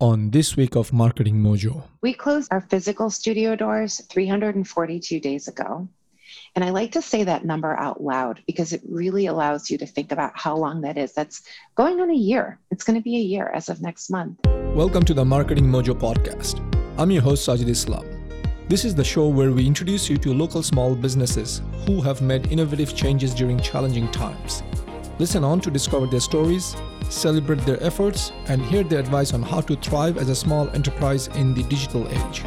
on this week of Marketing Mojo. We closed our physical studio doors 342 days ago. And I like to say that number out loud because it really allows you to think about how long that is. That's going on a year. It's going to be a year as of next month. Welcome to the Marketing Mojo podcast. I'm your host, Sajid Islam. This is the show where we introduce you to local small businesses who have made innovative changes during challenging times. Listen on to discover their stories, celebrate their efforts, and hear their advice on how to thrive as a small enterprise in the digital age.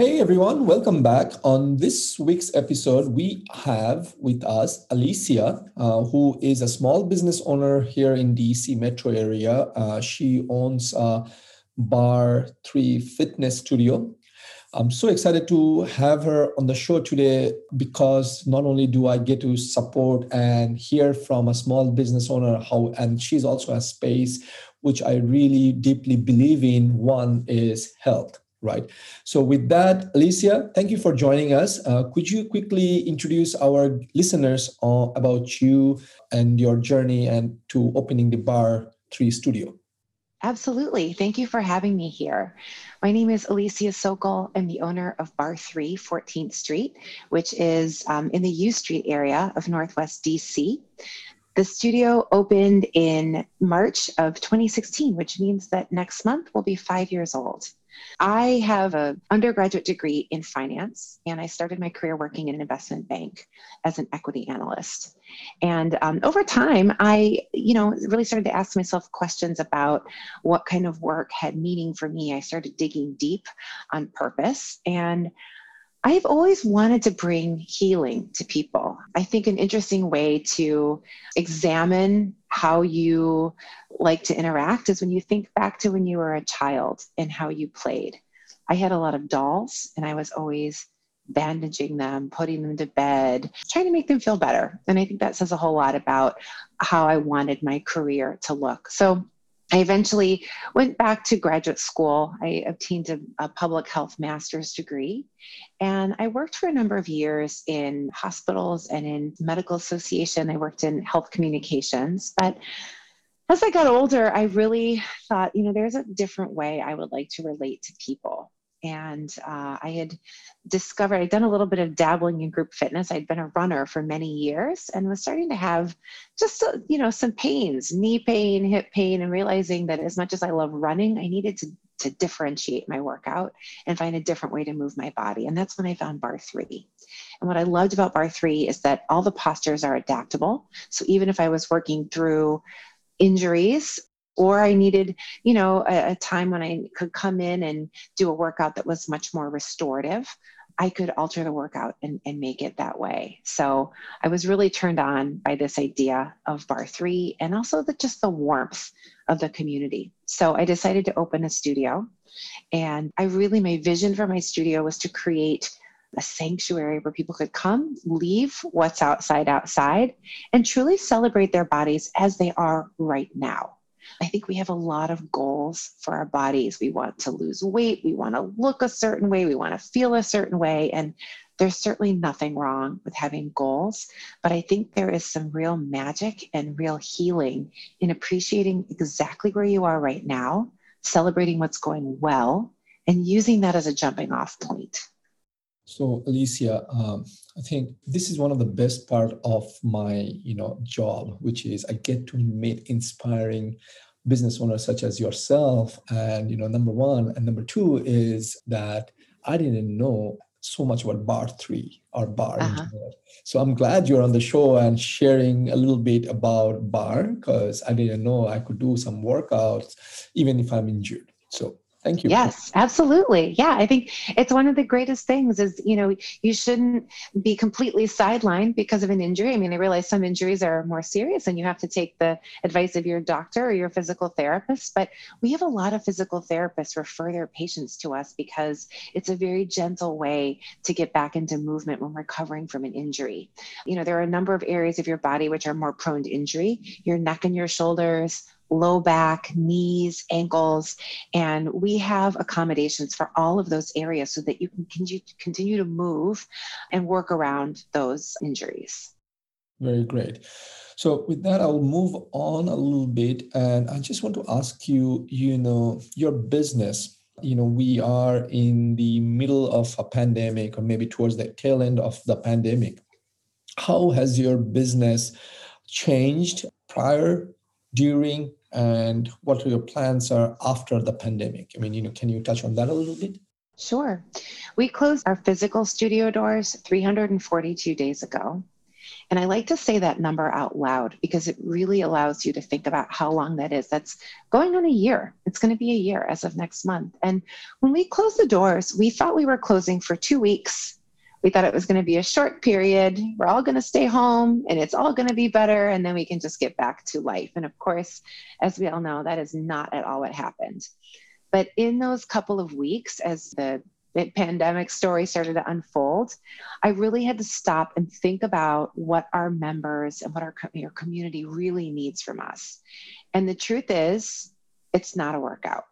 Hey everyone, welcome back. On this week's episode, we have with us Alicia, uh, who is a small business owner here in DC metro area. Uh, she owns a Barre 3 Fitness Studio I'm so excited to have her on the show today because not only do I get to support and hear from a small business owner how, and she's also a space which I really deeply believe in. One is health, right? So, with that, Alicia, thank you for joining us. Uh, could you quickly introduce our listeners uh, about you and your journey and to opening the Barre 3 studio? Absolutely. Thank you for having me here. My name is Alicia Sokol. I'm the owner of Barre 3, 14th Street, which is um, in the U Street area of Northwest DC. The studio opened in March of 2016, which means that next month will be five years old. I have an undergraduate degree in finance, and I started my career working in an investment bank as an equity analyst. And um, over time, I, you know, really started to ask myself questions about what kind of work had meaning for me. I started digging deep on purpose, and I've always wanted to bring healing to people. I think an interesting way to examine how you like to interact is when you think back to when you were a child and how you played. I had a lot of dolls and I was always bandaging them, putting them to bed, trying to make them feel better. And I think that says a whole lot about how I wanted my career to look. So I eventually went back to graduate school. I obtained a, a, public health master's degree, and I worked for a number of years in hospitals and in medical association. I worked in health communications, but as I got older, I really thought, you know, there's a different way I would like to relate to people and uh, I had discovered I'd done a little bit of dabbling in group fitness. I'd been a runner for many years and was starting to have just uh, you know some pains, knee pain, hip pain, and realizing that as much as I love running, I needed to to differentiate my workout and find a different way to move my body. And that's when I found Barre 3. And what I loved about Barre 3 is that all the postures are adaptable. So even if I was working through injuries or I needed, you know, a, a, time when I could come in and do a workout that was much more restorative. I could alter the workout and, and make it that way. So I was really turned on by this idea of barre three and also the, just the warmth of the community. So I decided to open a studio. And I really, my vision for my studio was to create a sanctuary where people could come, leave what's outside outside, and truly celebrate their bodies as they are right now. I think we have a lot of goals for our bodies. We want to lose weight, we want to look a certain way, we want to feel a certain way. And there's certainly nothing wrong with having goals, but I think there is some real magic and real healing in appreciating exactly where you are right now, celebrating what's going well, and using that as a jumping off point. So, Alicia, um, I think this is one of the best part of my, you know, job, which is I get to meet inspiring business owners such as yourself. And you know, number one, and number two is that I didn't know so much about barre three or barre uh-huh. so i'm glad you're on the show and sharing a little bit about barre because i didn't know i could do some workouts even if i'm injured so Thank you. Yes, absolutely. Yeah, I think it's one of the greatest things is, you know, you shouldn't be completely sidelined because of an injury. I mean, I realize some injuries are more serious and you have to take the advice of your doctor or your physical therapist, but we have a lot of physical therapists refer their patients to us because it's a very gentle way to get back into movement when recovering from an injury. You know, there are a number of areas of your body which are more prone to injury, your neck and your shoulders, low back, knees, ankles, and we have accommodations for all of those areas so that you can continue to move and work around those injuries. Very great. So with that, I'll move on a little bit, and I just want to ask you, you know, your business. You know, we are in the middle of a pandemic, or maybe towards the tail end of the pandemic. How has your business changed prior, during, and what your plans are after the pandemic? I mean, you know, can you touch on that a little bit? Sure. We closed our physical studio doors 342 days ago. And I like to say that number out loud because it really allows you to think about how long that is. That's going on a year. It's going to be a year as of next month. And when we closed the doors, we thought we were closing for two weeks. We thought it was going to be a short period. We're all going to stay home and it's all going to be better. And then we can just get back to life. And of course, as we all know, that is not at all what happened. But in those couple of weeks, as the pandemic story started to unfold, I really had to stop and think about what our members and what our, our community really needs from us. And the truth is, it's not a workout.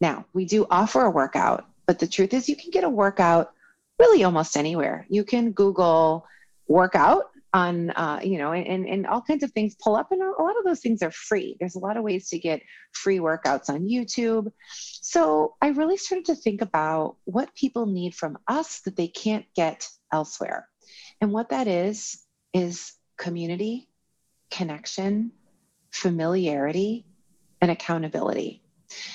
Now, we do offer a workout, but the truth is, you can get a workout really almost anywhere. You can Google workout on uh, you know and, and all kinds of things pull up and a lot of those things are free. There's a lot of ways to get free workouts on youtube. So i really started to think about what people need from us that they can't get elsewhere. And what that is is community connection familiarity and accountability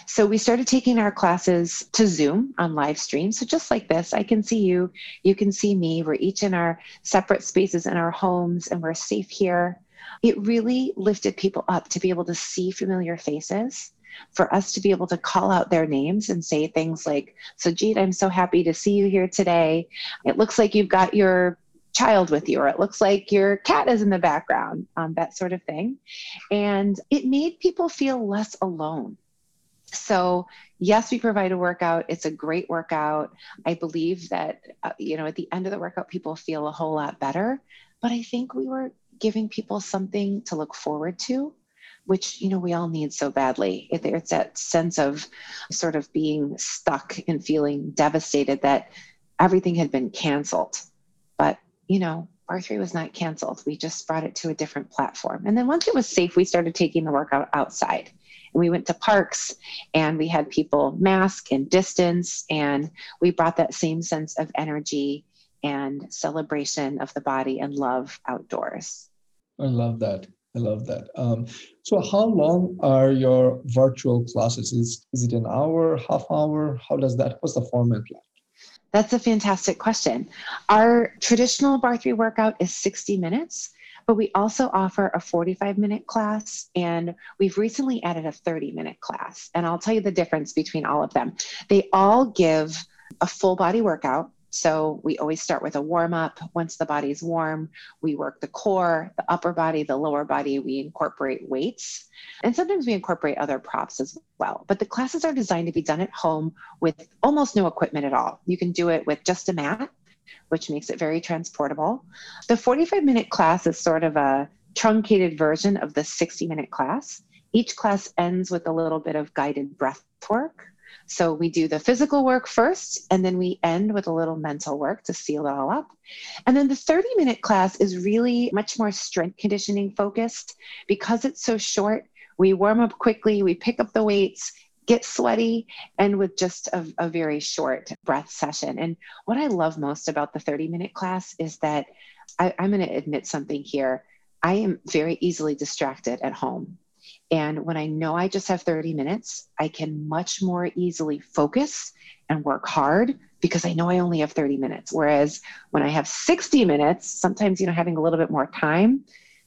so we started taking our classes to Zoom on live stream. So just like this, I can see you, you can see me. We're each in our separate spaces in our homes and we're safe here. It really lifted people up to be able to see familiar faces for us to be able to call out their names and say things like, Sajid, I'm so happy to see you here today. It looks like you've got your child with you, or it looks like your cat is in the background, um, that sort of thing. And it made people feel less alone. So, yes, we provide a workout. It's a great workout. I believe that, uh, you know, at the end of the workout, people feel a whole lot better. But I think we were giving people something to look forward to, which, you know, we all need so badly. It's that sense of sort of being stuck and feeling devastated that everything had been canceled. But, you know, Barre3 was not canceled. We just brought it to a different platform. And then once it was safe, we started taking the workout outside. And we went to parks and we had people mask and distance, and we brought that same sense of energy and celebration of the body and love outdoors. I love that. I love that. Um, so, how long are your virtual classes? Is is it an hour, half hour? How does that? What's the format like? That's a fantastic question. Our traditional barre three workout is 60 minutes, but we also offer a 45 minute class and we've recently added a 30 minute class. And I'll tell you the difference between all of them. They all give a full body workout. So we always start with a warm up. Once the body's warm, we work the core, the upper body, the lower body. We incorporate weights. And sometimes we incorporate other props as well. But the classes are designed to be done at home with almost no equipment at all. You can do it with just a mat which makes it very transportable. The 45 minute class is sort of a truncated version of the 60 minute class. Each class ends with a little bit of guided breath work. So we do the physical work first, and then we end with a little mental work to seal it all up. And then the 30 minute class is really much more strength conditioning focused. Because it's so short, we warm up quickly, we pick up the weights, get sweaty and with just a, a, very short breath session. And what I love most about the 30 minute class is that I, I'm going to admit something here. I am very easily distracted at home. And when I know I just have 30 minutes, I can much more easily focus and work hard because I know I only have 30 minutes. Whereas when I have 60 minutes, sometimes, you know, having a little bit more time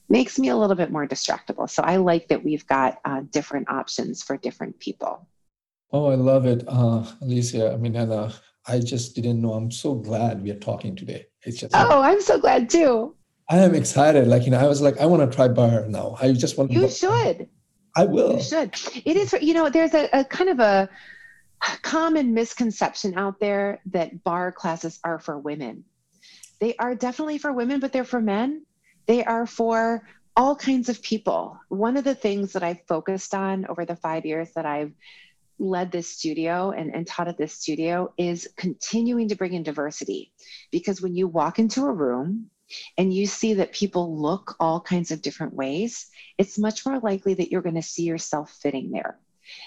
makes me a little bit more distractible. So I like that we've got uh, different options for different people. Oh, I love it, uh, Alicia. I mean, and, uh, I just didn't know. I'm so glad we are talking today. It's just. Oh, I'm so glad too. I am excited. Like you know, I was like, I want to try barre now. I just want. To You should. I will. You should. It is. You know, there's a, a kind of a common misconception out there that barre classes are for women. They are definitely for women, but they're for men they are for all kinds of people. One of the things that I've focused on over the five years that I've led this studio and, and taught at this studio is continuing to bring in diversity. Because when you walk into a room, and you see that people look all kinds of different ways, it's much more likely that you're going to see yourself fitting there.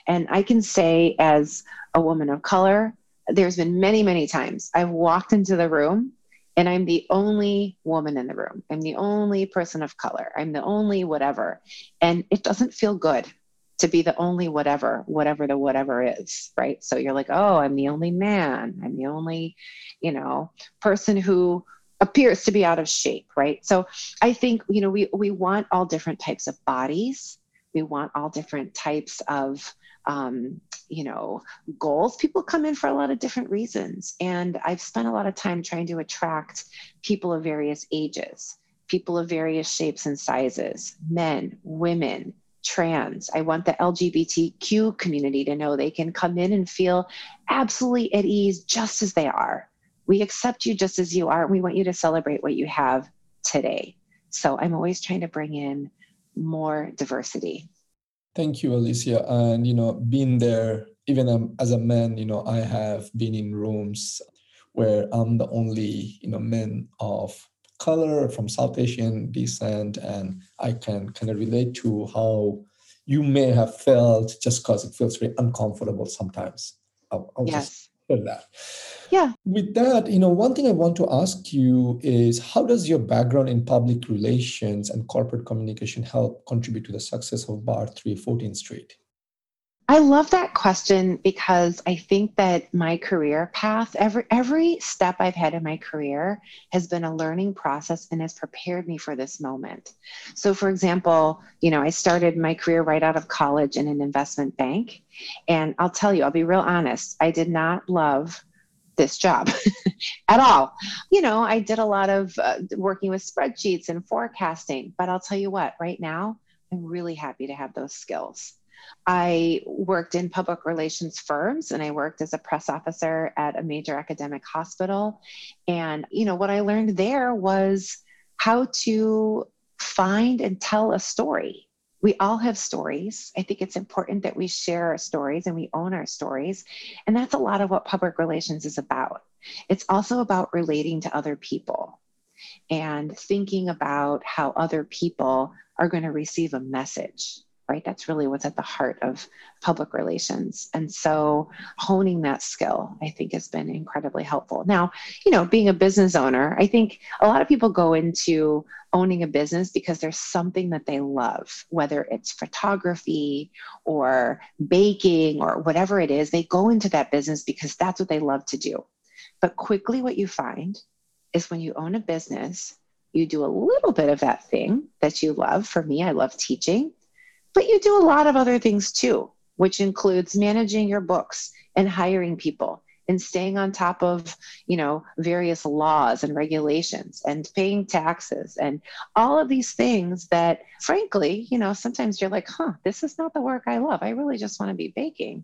And I can say, as a woman of color, there's been many, many times I've walked into the room and I'm the only woman in the room. I'm the only person of color. I'm the only whatever. And it doesn't feel good to be the only whatever, whatever the whatever is, right? So you're like, oh, I'm the only man. I'm the only, you know, person who appears to be out of shape, right? So I think, you know, we, we want all different types of bodies. We want all different types of, um, you know, goals. People come in for a lot of different reasons. And I've spent a lot of time trying to attract people of various ages, people of various shapes and sizes, men, women, trans. I want the LGBTQ community to know they can come in and feel absolutely at ease just as they are we accept you just as you are. We want you to celebrate what you have today. So I'm always trying to bring in more diversity. Thank you, Alicia. And, you know, being there, even um, as a man, you know, I have been in rooms where I'm the only, you know, man of color from South Asian descent. And I can kind of relate to how you may have felt just because it feels very uncomfortable sometimes. I'll, I'll yes. just that. Yeah. With that, you know, one thing I want to ask you is how does your background in public relations and corporate communication help contribute to the success of Barre 3 14th Street? I love that question because I think that my career path, every every step I've had in my career has been a learning process and has prepared me for this moment. So for example, you know, I started my career right out of college in an investment bank. And I'll tell you, I'll be real honest, I did not love this job at all. You know, I did a lot of uh, working with spreadsheets and forecasting, but I'll tell you what, right now, I'm really happy to have those skills. I worked in public relations firms and I worked as a press officer at a major academic hospital. And, you know, what I learned there was how to find and tell a story we all have stories. I think it's important that we share our stories and we own our stories. And that's a lot of what public relations is about. It's also about relating to other people and thinking about how other people are going to receive a message right? That's really what's at the heart of public relations. And so honing that skill, I think, has been incredibly helpful. Now, you know, being a business owner, I think a lot of people go into owning a business because there's something that they love, whether it's photography or baking or whatever it is. They go into that business because that's what they love to do. But quickly, what you find is when you own a business, you do a little bit of that thing that you love. For me, I love teaching. But you do a lot of other things too, which includes managing your books and hiring people and staying on top of you know various laws and regulations and paying taxes and all of these things that frankly you know sometimes you're like huh this is not the work i love. I really just want to be baking.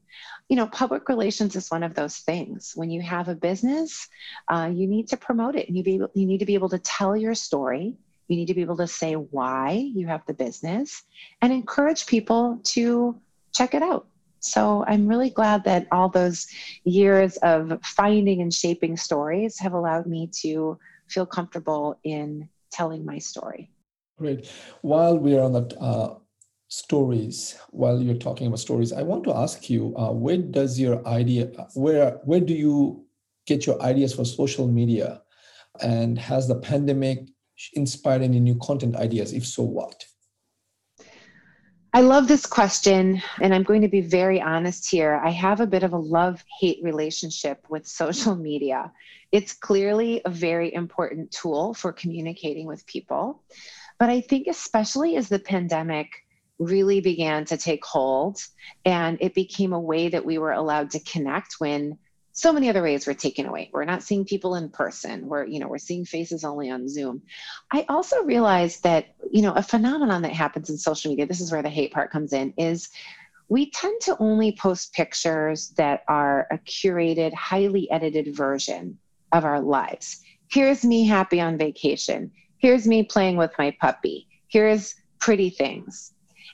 You know public relations is one of those things. When you have a business uh, you need to promote it and you, be, you need to be able to tell your story you need to be able to say why you have the business and encourage people to check it out. So I'm really glad that all those years of finding and shaping stories have allowed me to feel comfortable in telling my story. Great. While we're on the uh, stories, while you're talking about stories, I want to ask you, uh, where does your idea, where where do you get your ideas for social media? And has the pandemic inspired any new content ideas? If so, what? I love this question, and I'm going to be very honest here. I have a bit of a love hate relationship with social media. It's clearly a very important tool for communicating with people. But I think, especially as the pandemic really began to take hold and it became a way that we were allowed to connect when so many other ways were taken away. We're not seeing people in person. We're, you know, we're seeing faces only on Zoom. I also realized that, you know, a phenomenon that happens in social media, this is where the hate part comes in, is we tend to only post pictures that are a curated, highly edited version of our lives. Here's me happy on vacation. Here's me playing with my puppy. Here's pretty things.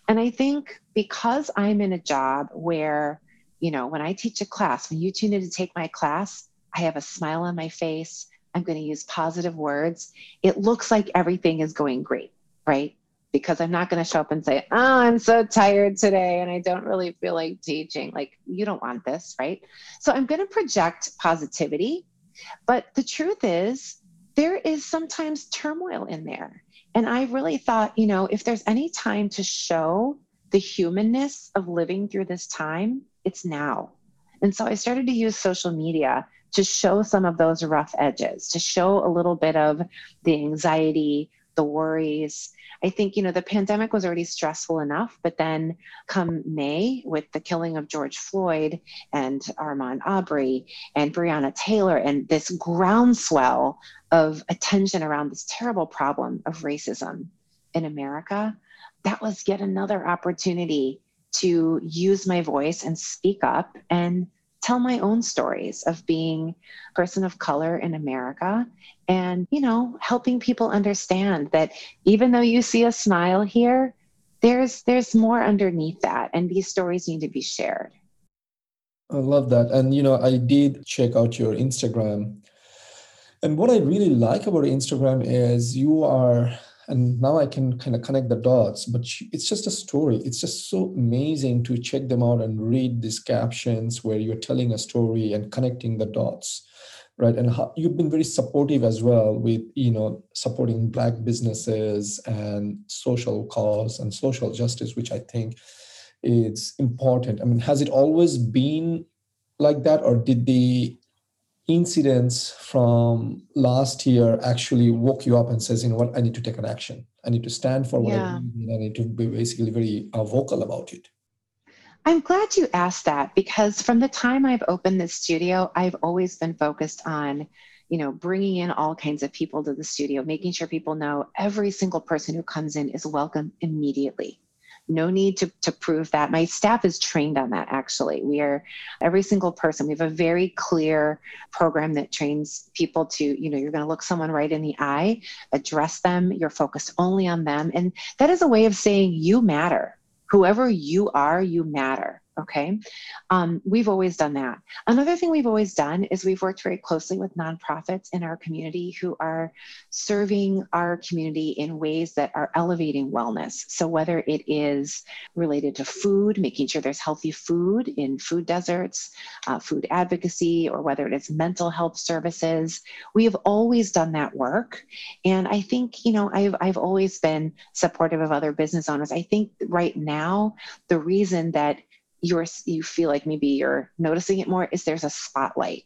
And I think because I'm in a job where you know, when I teach a class, when you tune in to take my class, I have a smile on my face. I'm going to use positive words. It looks like everything is going great, right? Because I'm not going to show up and say, Oh, I'm so tired today and I don't really feel like teaching. Like, you don't want this, right? So I'm going to project positivity. But the truth is, there is sometimes turmoil in there. And I really thought, you know, if there's any time to show the humanness of living through this time, it's now. And so I started to use social media to show some of those rough edges, to show a little bit of the anxiety, the worries. I think, you know, the pandemic was already stressful enough, but then come May with the killing of George Floyd and Ahmaud Arbery and Breonna Taylor and this groundswell of attention around this terrible problem of racism in America, that was yet another opportunity to use my voice and speak up and tell my own stories of being a person of color in America and, you know, helping people understand that even though you see a smile here, there's there's more underneath that and these stories need to be shared. I love that. And you know, I did check out your Instagram. And what I really like about Instagram is you are and now i can kind of connect the dots but it's just a story. It's just so amazing to check them out and read these captions where you're telling a story and connecting the dots right? And how, you've been very supportive as well with you know supporting black businesses and social cause and social justice which i think is important. I mean has it always been like that or did the incidents from last year actually woke you up and says, you know what, I need to take an action. I need to stand for what yeah. I in. I need to be basically very uh, vocal about it. I'm glad you asked that because from the time I've opened this studio, I've always been focused on, you know, bringing in all kinds of people to the studio, making sure people know every single person who comes in is welcome immediately no need to, to prove that. My staff is trained on that actually. We are every single person, we have a very clear program that trains people to, you know, you're going to look someone right in the eye, address them, you're focused only on them. And that is a way of saying you matter. Whoever you are, you matter. Okay. Um, we've always done that. Another thing we've always done is we've worked very closely with nonprofits in our community who are serving our community in ways that are elevating wellness. So, whether it is related to food, making sure there's healthy food in food deserts, uh, food advocacy, or whether it is mental health services, we have always done that work. And I think, you know, I've, I've always been supportive of other business owners. I think right now, the reason that you're you feel like maybe you're noticing it more is there's a spotlight.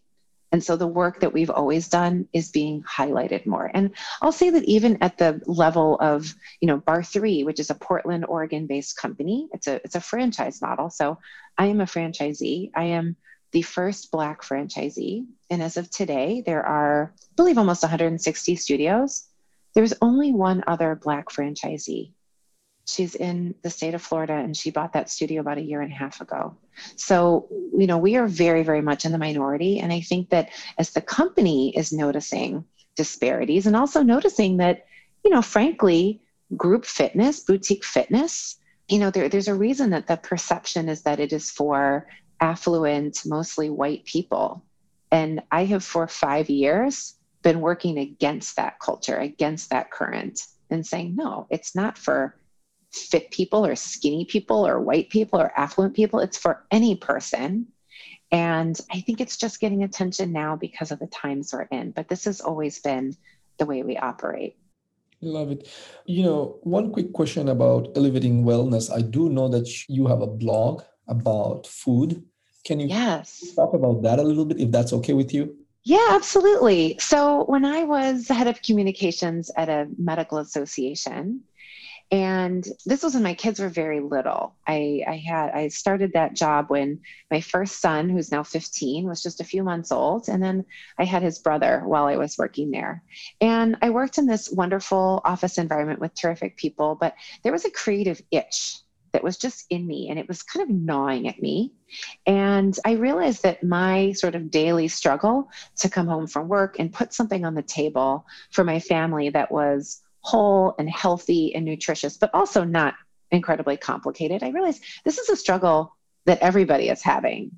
And so the work that we've always done is being highlighted more. And i'll say that even at the level of you know Barre 3, which is a portland oregon based company it's a it's a franchise model. So i am a franchisee. I am the first black franchisee. And as of today there are i believe almost 160 studios. There's only one other black franchisee She's in the state of Florida and she bought that studio about a year and a half ago. So, you know, we are very, very much in the minority. And I think that as the company is noticing disparities and also noticing that, you know, frankly, group fitness, boutique fitness, you know, there, there's a reason that the perception is that it is for affluent, mostly white people. And I have for five years been working against that culture, against that current, and saying, no, it's not for fit people or skinny people or white people or affluent people. It's for any person. And I think it's just getting attention now because of the times we're in. But this has always been the way we operate. Love it. You know, one quick question about elevating wellness. I do know that you have a blog about food. Can you yes. talk about that a little bit if that's okay with you? Yeah, absolutely. So, when I was head of communications at a medical association, and this was when my kids were very little. I, I had i started that job when my first son who's now 15 was just a few months old. And then i had his brother while i was working there. And i worked in this wonderful office environment with terrific people but there was a creative itch that was just in me and it was kind of gnawing at me. And i realized that my sort of daily struggle to come home from work and put something on the table for my family that was whole and healthy and nutritious, but also not incredibly complicated. I realize this is a struggle that everybody is having.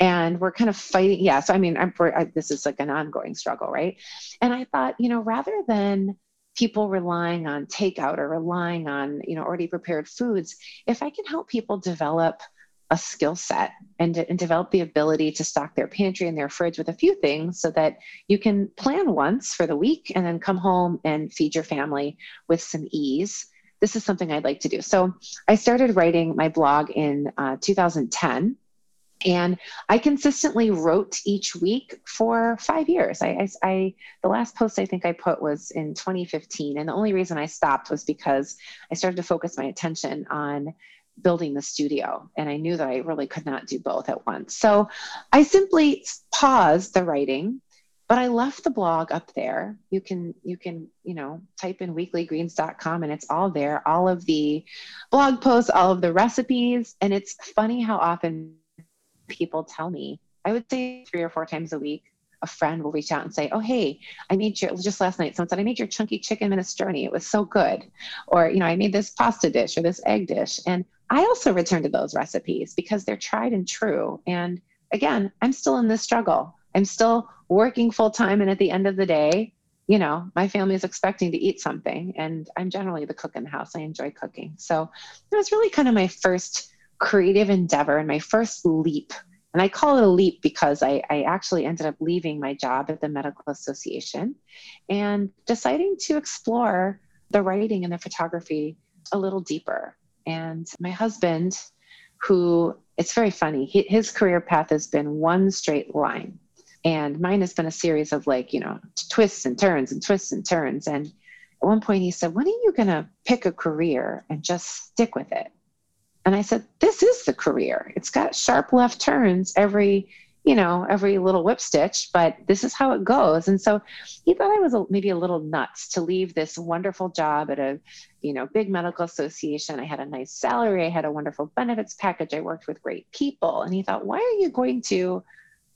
and we're kind of fighting. Yeah, so I mean, I'm, I, this is like an ongoing struggle, right? And I thought, you know, rather than people relying on takeout or relying on you know already prepared foods if i can help people develop a skill set and, and develop the ability to stock their pantry and their fridge with a few things so that you can plan once for the week and then come home and feed your family with some ease this is something i'd like to do so i started writing my blog in uh, 2010 and I consistently wrote each week for five years. I, I, I, the last post I think I put was in 2015, and the only reason I stopped was because I started to focus my attention on building the studio, and I knew that I really could not do both at once. So I simply paused the writing, but I left the blog up there. You can you can you know type in weeklygreens.com, and it's all there. All of the blog posts, all of the recipes, and it's funny how often people tell me, I would say three or four times a week, a friend will reach out and say, Oh, hey, I made your, just last night, someone said, I made your chunky chicken minestrone. It was so good. Or, you know, I made this pasta dish or this egg dish. And I also return to those recipes because they're tried and true. And again, I'm still in this struggle. I'm still working full time. And at the end of the day, you know, my family is expecting to eat something. And I'm generally the cook in the house. I enjoy cooking. So it was really kind of my first creative endeavor and my first leap. And I call it a leap because I, I actually ended up leaving my job at the Medical Association and deciding to explore the writing and the photography a little deeper. And my husband, who it's very funny, he, his career path has been one straight line. And mine has been a series of like, you know, twists and turns and twists and turns. And at one point he said, When are you going to pick a career and just stick with it? And I said, this is the career. It's got sharp left turns every, you know, every little whip stitch, but this is how it goes. And so he thought I was a, maybe a little nuts to leave this wonderful job at a, you know, big medical association. I had a nice salary. I had a wonderful benefits package. I worked with great people. And he thought, why are you going to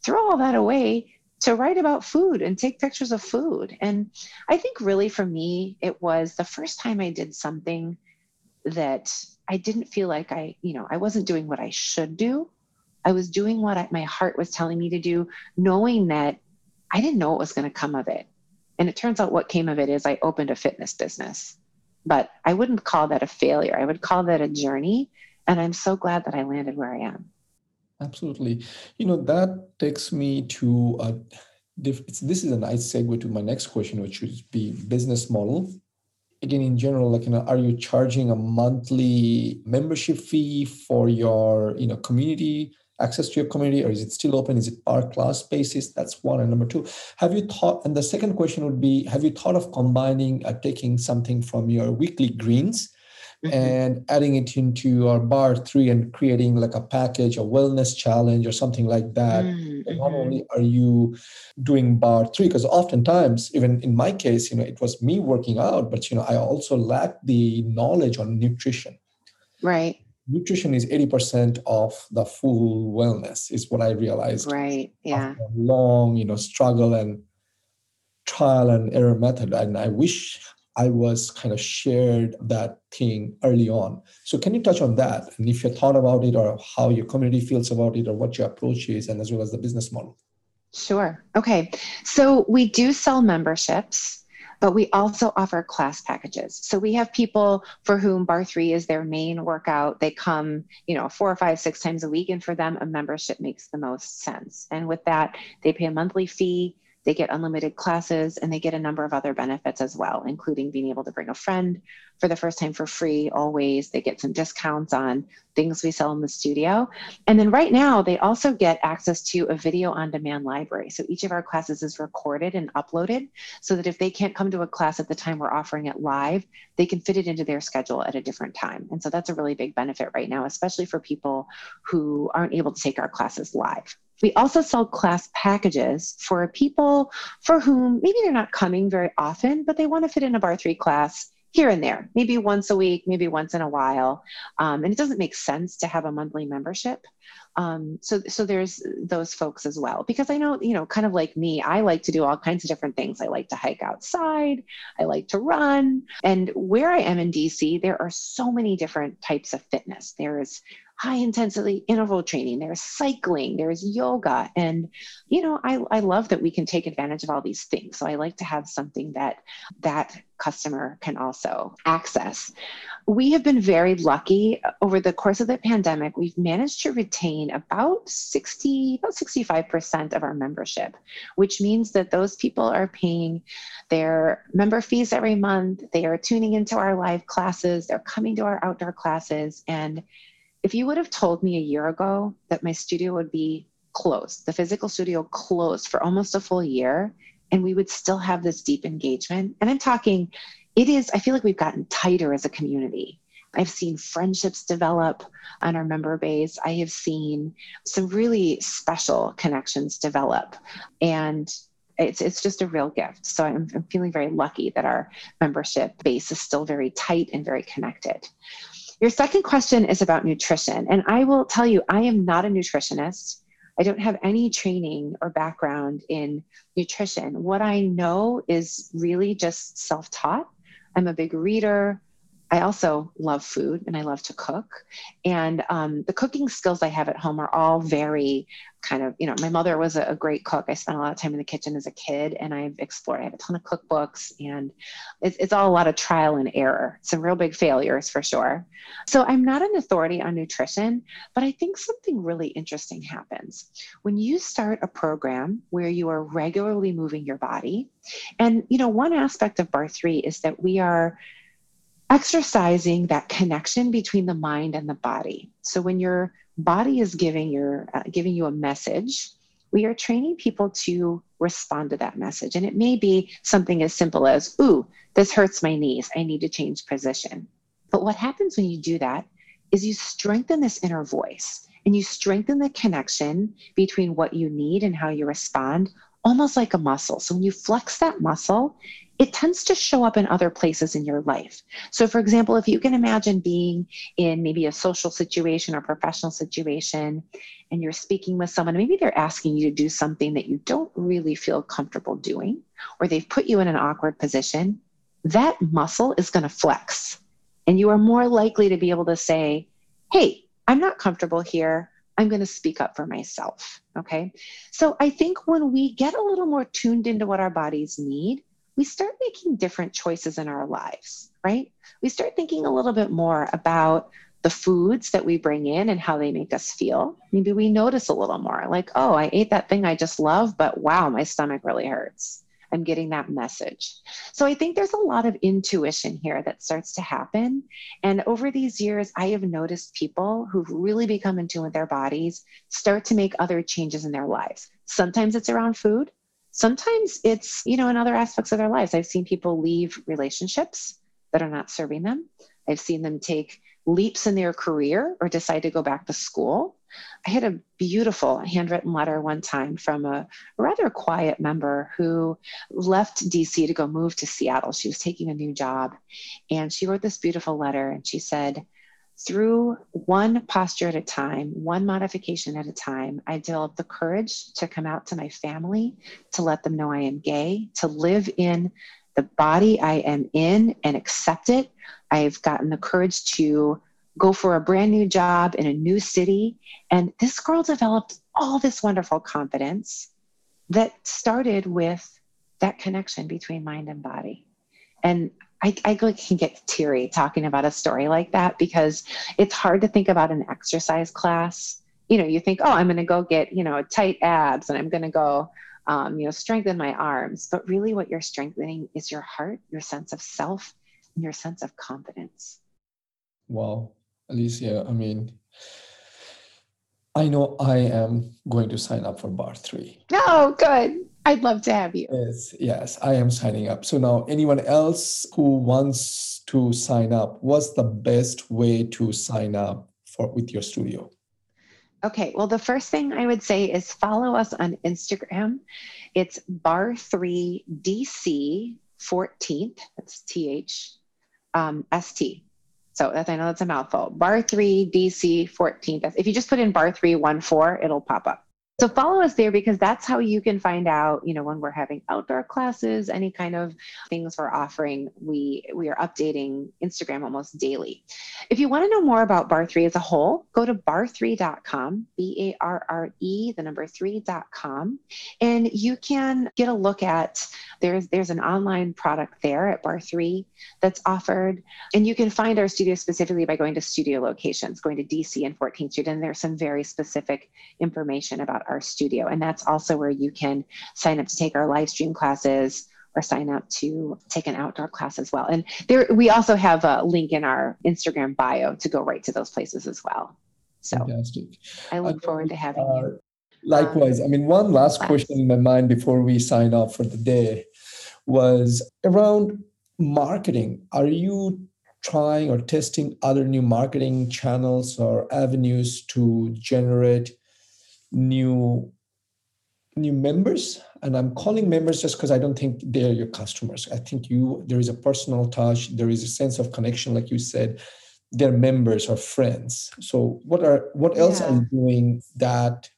throw all that away to write about food and take pictures of food? And I think really for me, it was the first time I did something that I didn't feel like I, you know, I wasn't doing what I should do. I was doing what I, my heart was telling me to do, knowing that I didn't know what was going to come of it. And it turns out what came of it is I opened a fitness business. But I wouldn't call that a failure. I would call that a journey. And I'm so glad that I landed where I am. Absolutely. You know, that takes me to a, this is a nice segue to my next question, which would be business model again in general like you know are you charging a monthly membership fee for your you know community access to your community or is it still open is it per class basis that's one and number two have you thought and the second question would be have you thought of combining uh, taking something from your weekly greens. And adding it into your barre three and creating like a package, a wellness challenge or something like that. Mm-hmm. Not only are you doing barre three, because oftentimes, even in my case, you know, it was me working out, but you know, I also lacked the knowledge on nutrition. Right. Nutrition is 80% of the full wellness, is what I realized. Right. Yeah. long, you know, struggle and trial and error method. And I wish I was kind of shared that thing early on. So can you touch on that and if you thought about it or how your community feels about it or what your approach is and as well as the business model? Sure. Okay. So we do sell memberships, but we also offer class packages. So we have people for whom barre three is their main workout. They come, you know, four or five, six times a week. And for them, a membership makes the most sense. And with that, they pay a monthly fee they get unlimited classes and they get a number of other benefits as well, including being able to bring a friend for the first time for free always. They get some discounts on things we sell in the studio. And then right now, they also get access to a video on demand library. So each of our classes is recorded and uploaded so that if they can't come to a class at the time we're offering it live, they can fit it into their schedule at a different time. And so that's a really big benefit right now, especially for people who aren't able to take our classes live. We also sell class packages for people for whom maybe they're not coming very often, but they want to fit in a barre three class here and there, maybe once a week, maybe once in a while. Um, and it doesn't make sense to have a monthly membership. Um, so, so there's those folks as well, because I know, you know, kind of like me, I like to do all kinds of different things. I like to hike outside. I like to run. And where I am in DC, there are so many different types of fitness. There's high intensity interval training, there's cycling, there's yoga. And, you know, I, I love that we can take advantage of all these things. So I like to have something that that customer can also access. We have been very lucky over the course of the pandemic. We've managed to retain about 60, about 65% of our membership, which means that those people are paying their member fees every month. They are tuning into our live classes. They're coming to our outdoor classes. And if you would have told me a year ago that my studio would be closed, the physical studio closed for almost a full year, and we would still have this deep engagement. And I'm talking, it is, I feel like we've gotten tighter as a community. I've seen friendships develop on our member base. I have seen some really special connections develop. And it's, it's just a real gift. So I'm, I'm feeling very lucky that our membership base is still very tight and very connected. Your second question is about nutrition. And I will tell you, I am not a nutritionist. I don't have any training or background in nutrition. What I know is really just self taught. I'm a big reader. I also love food and I love to cook. And um, the cooking skills I have at home are all very kind of, you know, my mother was a, a, great cook. I spent a lot of time in the kitchen as a kid and I've explored, I have a ton of cookbooks and it's, it's all a lot of trial and error, some real big failures for sure. So I'm not an authority on nutrition, but I think something really interesting happens when you start a program where you are regularly moving your body. And, you know, one aspect of Barre 3 is that we are exercising that connection between the mind and the body. So when your body is giving your uh, giving you a message, we are training people to respond to that message. And it may be something as simple as, "Ooh, this hurts my knees. I need to change position." But what happens when you do that is you strengthen this inner voice and you strengthen the connection between what you need and how you respond almost like a muscle. So when you flex that muscle, it tends to show up in other places in your life. So, for example, if you can imagine being in maybe a social situation or professional situation, and you're speaking with someone, maybe they're asking you to do something that you don't really feel comfortable doing, or they've put you in an awkward position, that muscle is going to flex. And you are more likely to be able to say, Hey, I'm not comfortable here. I'm going to speak up for myself. Okay. So I think when we get a little more tuned into what our bodies need, we start making different choices in our lives, right? We start thinking a little bit more about the foods that we bring in and how they make us feel. Maybe we notice a little more like, oh, I ate that thing I just love, but wow, my stomach really hurts. I'm getting that message. So I think there's a lot of intuition here that starts to happen. And over these years, I have noticed people who've really become in tune with their bodies start to make other changes in their lives. Sometimes it's around food, sometimes it's you know in other aspects of their lives. I've seen people leave relationships that are not serving them. I've seen them take leaps in their career or decide to go back to school. I had a beautiful handwritten letter one time from a rather quiet member who left dc to go move to seattle. She was taking a new job and she wrote this beautiful letter and she said through one posture at a time, one modification at a time, I developed the courage to come out to my family, to let them know I am gay, to live in the body I am in and accept it. I've gotten the courage to go for a brand new job in a new city. And this girl developed all this wonderful confidence that started with that connection between mind and body. And I, I can get teary talking about a story like that because it's hard to think about an exercise class. You know, you think, oh, I'm going to go get, you know, tight abs and I'm going to go, um, you know, strengthen my arms. But really, what you're strengthening is your heart, your sense of self, and your sense of confidence. Wow, Alicia, I mean, I know I am going to sign up for barre three. Oh, good. I'd love to have you. Yes, yes, I am signing up. So now, anyone else who wants to sign up, what's the best way to sign up for with your studio? Okay, well, the first thing I would say is follow us on Instagram. It's barre3dc 14th. That's T H um, S T. So that's, I know that's a mouthful. Barre3 DC 14th. If you just put in barre314, it'll pop up. So follow us there because that's how you can find out, you know, when we're having outdoor classes, any kind of things we're offering. We we are updating Instagram almost daily. If you want to know more about Barre 3 as a whole, go to barre3.com, B A R R E, the number 3.com, and you can get a look at there's there's an online product there at Barre 3 that's offered, and you can find our studio specifically by going to studio locations, going to DC and 14th Street, and there's some very specific information about our studio. And that's also where you can sign up to take our live stream classes or sign up to take an outdoor class as well. And there, we also have a link in our Instagram bio to go right to those places as well. So Fantastic. I look forward to having uh, you. Likewise. Um, I mean, one last class. question in my mind before we sign off for the day was around marketing. Are you trying or testing other new marketing channels or avenues to generate new new members and i'm calling members just because i don't think they're your customers i think you there is a personal touch there is a sense of connection like you said they're members or friends so what are what else yeah. are you doing that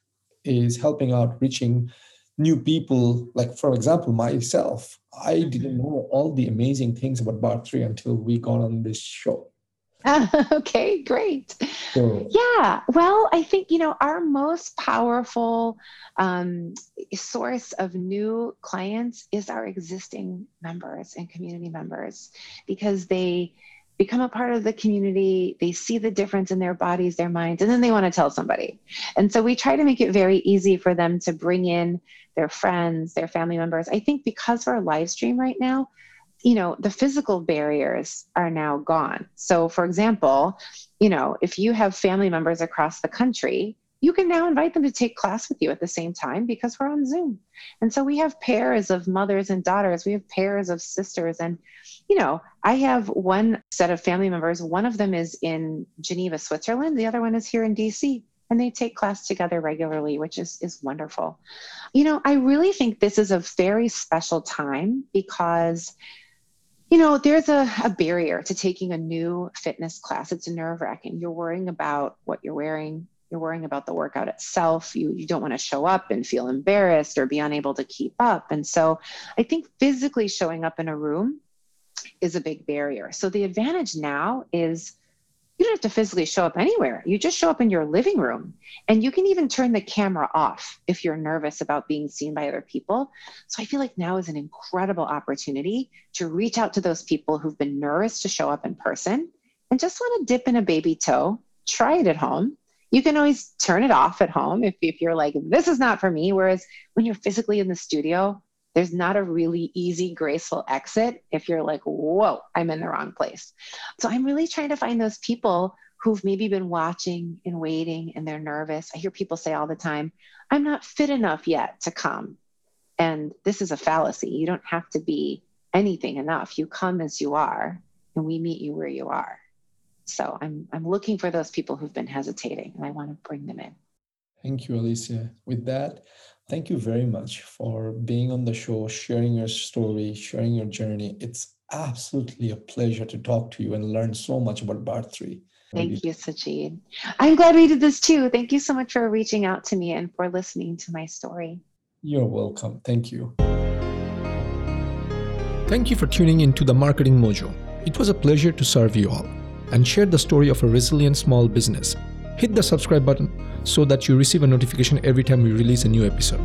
is helping out reaching new people like for example myself i didn't mm-hmm. know all the amazing things about Barre 3 until we got on this show okay, great. Yeah, well, I think, you know, our most powerful um, source of new clients is our existing members and community members because they become a part of the community, they see the difference in their bodies, their minds, and then they want to tell somebody. And so we try to make it very easy for them to bring in their friends, their family members. I think because of our live stream right now, you know the physical barriers are now gone. So for example you know if you have family members across the country you can now invite them to take class with you at the same time because we're on zoom. And so we have pairs of mothers and daughters. We have pairs of sisters. And you know i have one set of family members. One of them is in geneva switzerland. The other one is here in dc and they take class together regularly which is is wonderful. You know i really think this is a very special time because you know, there's a, a barrier to taking a new fitness class. It's nerve wracking. You're worrying about what you're wearing. You're worrying about the workout itself. You, you don't want to show up and feel embarrassed or be unable to keep up. And so I think physically showing up in a room is a big barrier. So the advantage now is you don't have to physically show up anywhere. You just show up in your living room. And you can even turn the camera off if you're nervous about being seen by other people. So I feel like now is an incredible opportunity to reach out to those people who've been nervous to show up in person and just want to dip in a baby toe, try it at home. You can always turn it off at home if, if you're like, this is not for me. Whereas when you're physically in the studio, there's not a really easy, graceful exit if you're like, whoa, I'm in the wrong place. So I'm really trying to find those people who've maybe been watching and waiting and they're nervous. I hear people say all the time, I'm not fit enough yet to come. And this is a fallacy. You don't have to be anything enough. You come as you are, and we meet you where you are. So I'm, I'm looking for those people who've been hesitating, and I want to bring them in. Thank you, Alicia. With that, Thank you very much for being on the show, sharing your story, sharing your journey. It's absolutely a pleasure to talk to you and learn so much about Barre3. Thank you, Sajid. I'm glad we did this too. Thank you so much for reaching out to me and for listening to my story. You're welcome. Thank you. Thank you for tuning into the Marketing Mojo. It was a pleasure to serve you all and share the story of a resilient small business hit the subscribe button so that you receive a notification every time we release a new episode.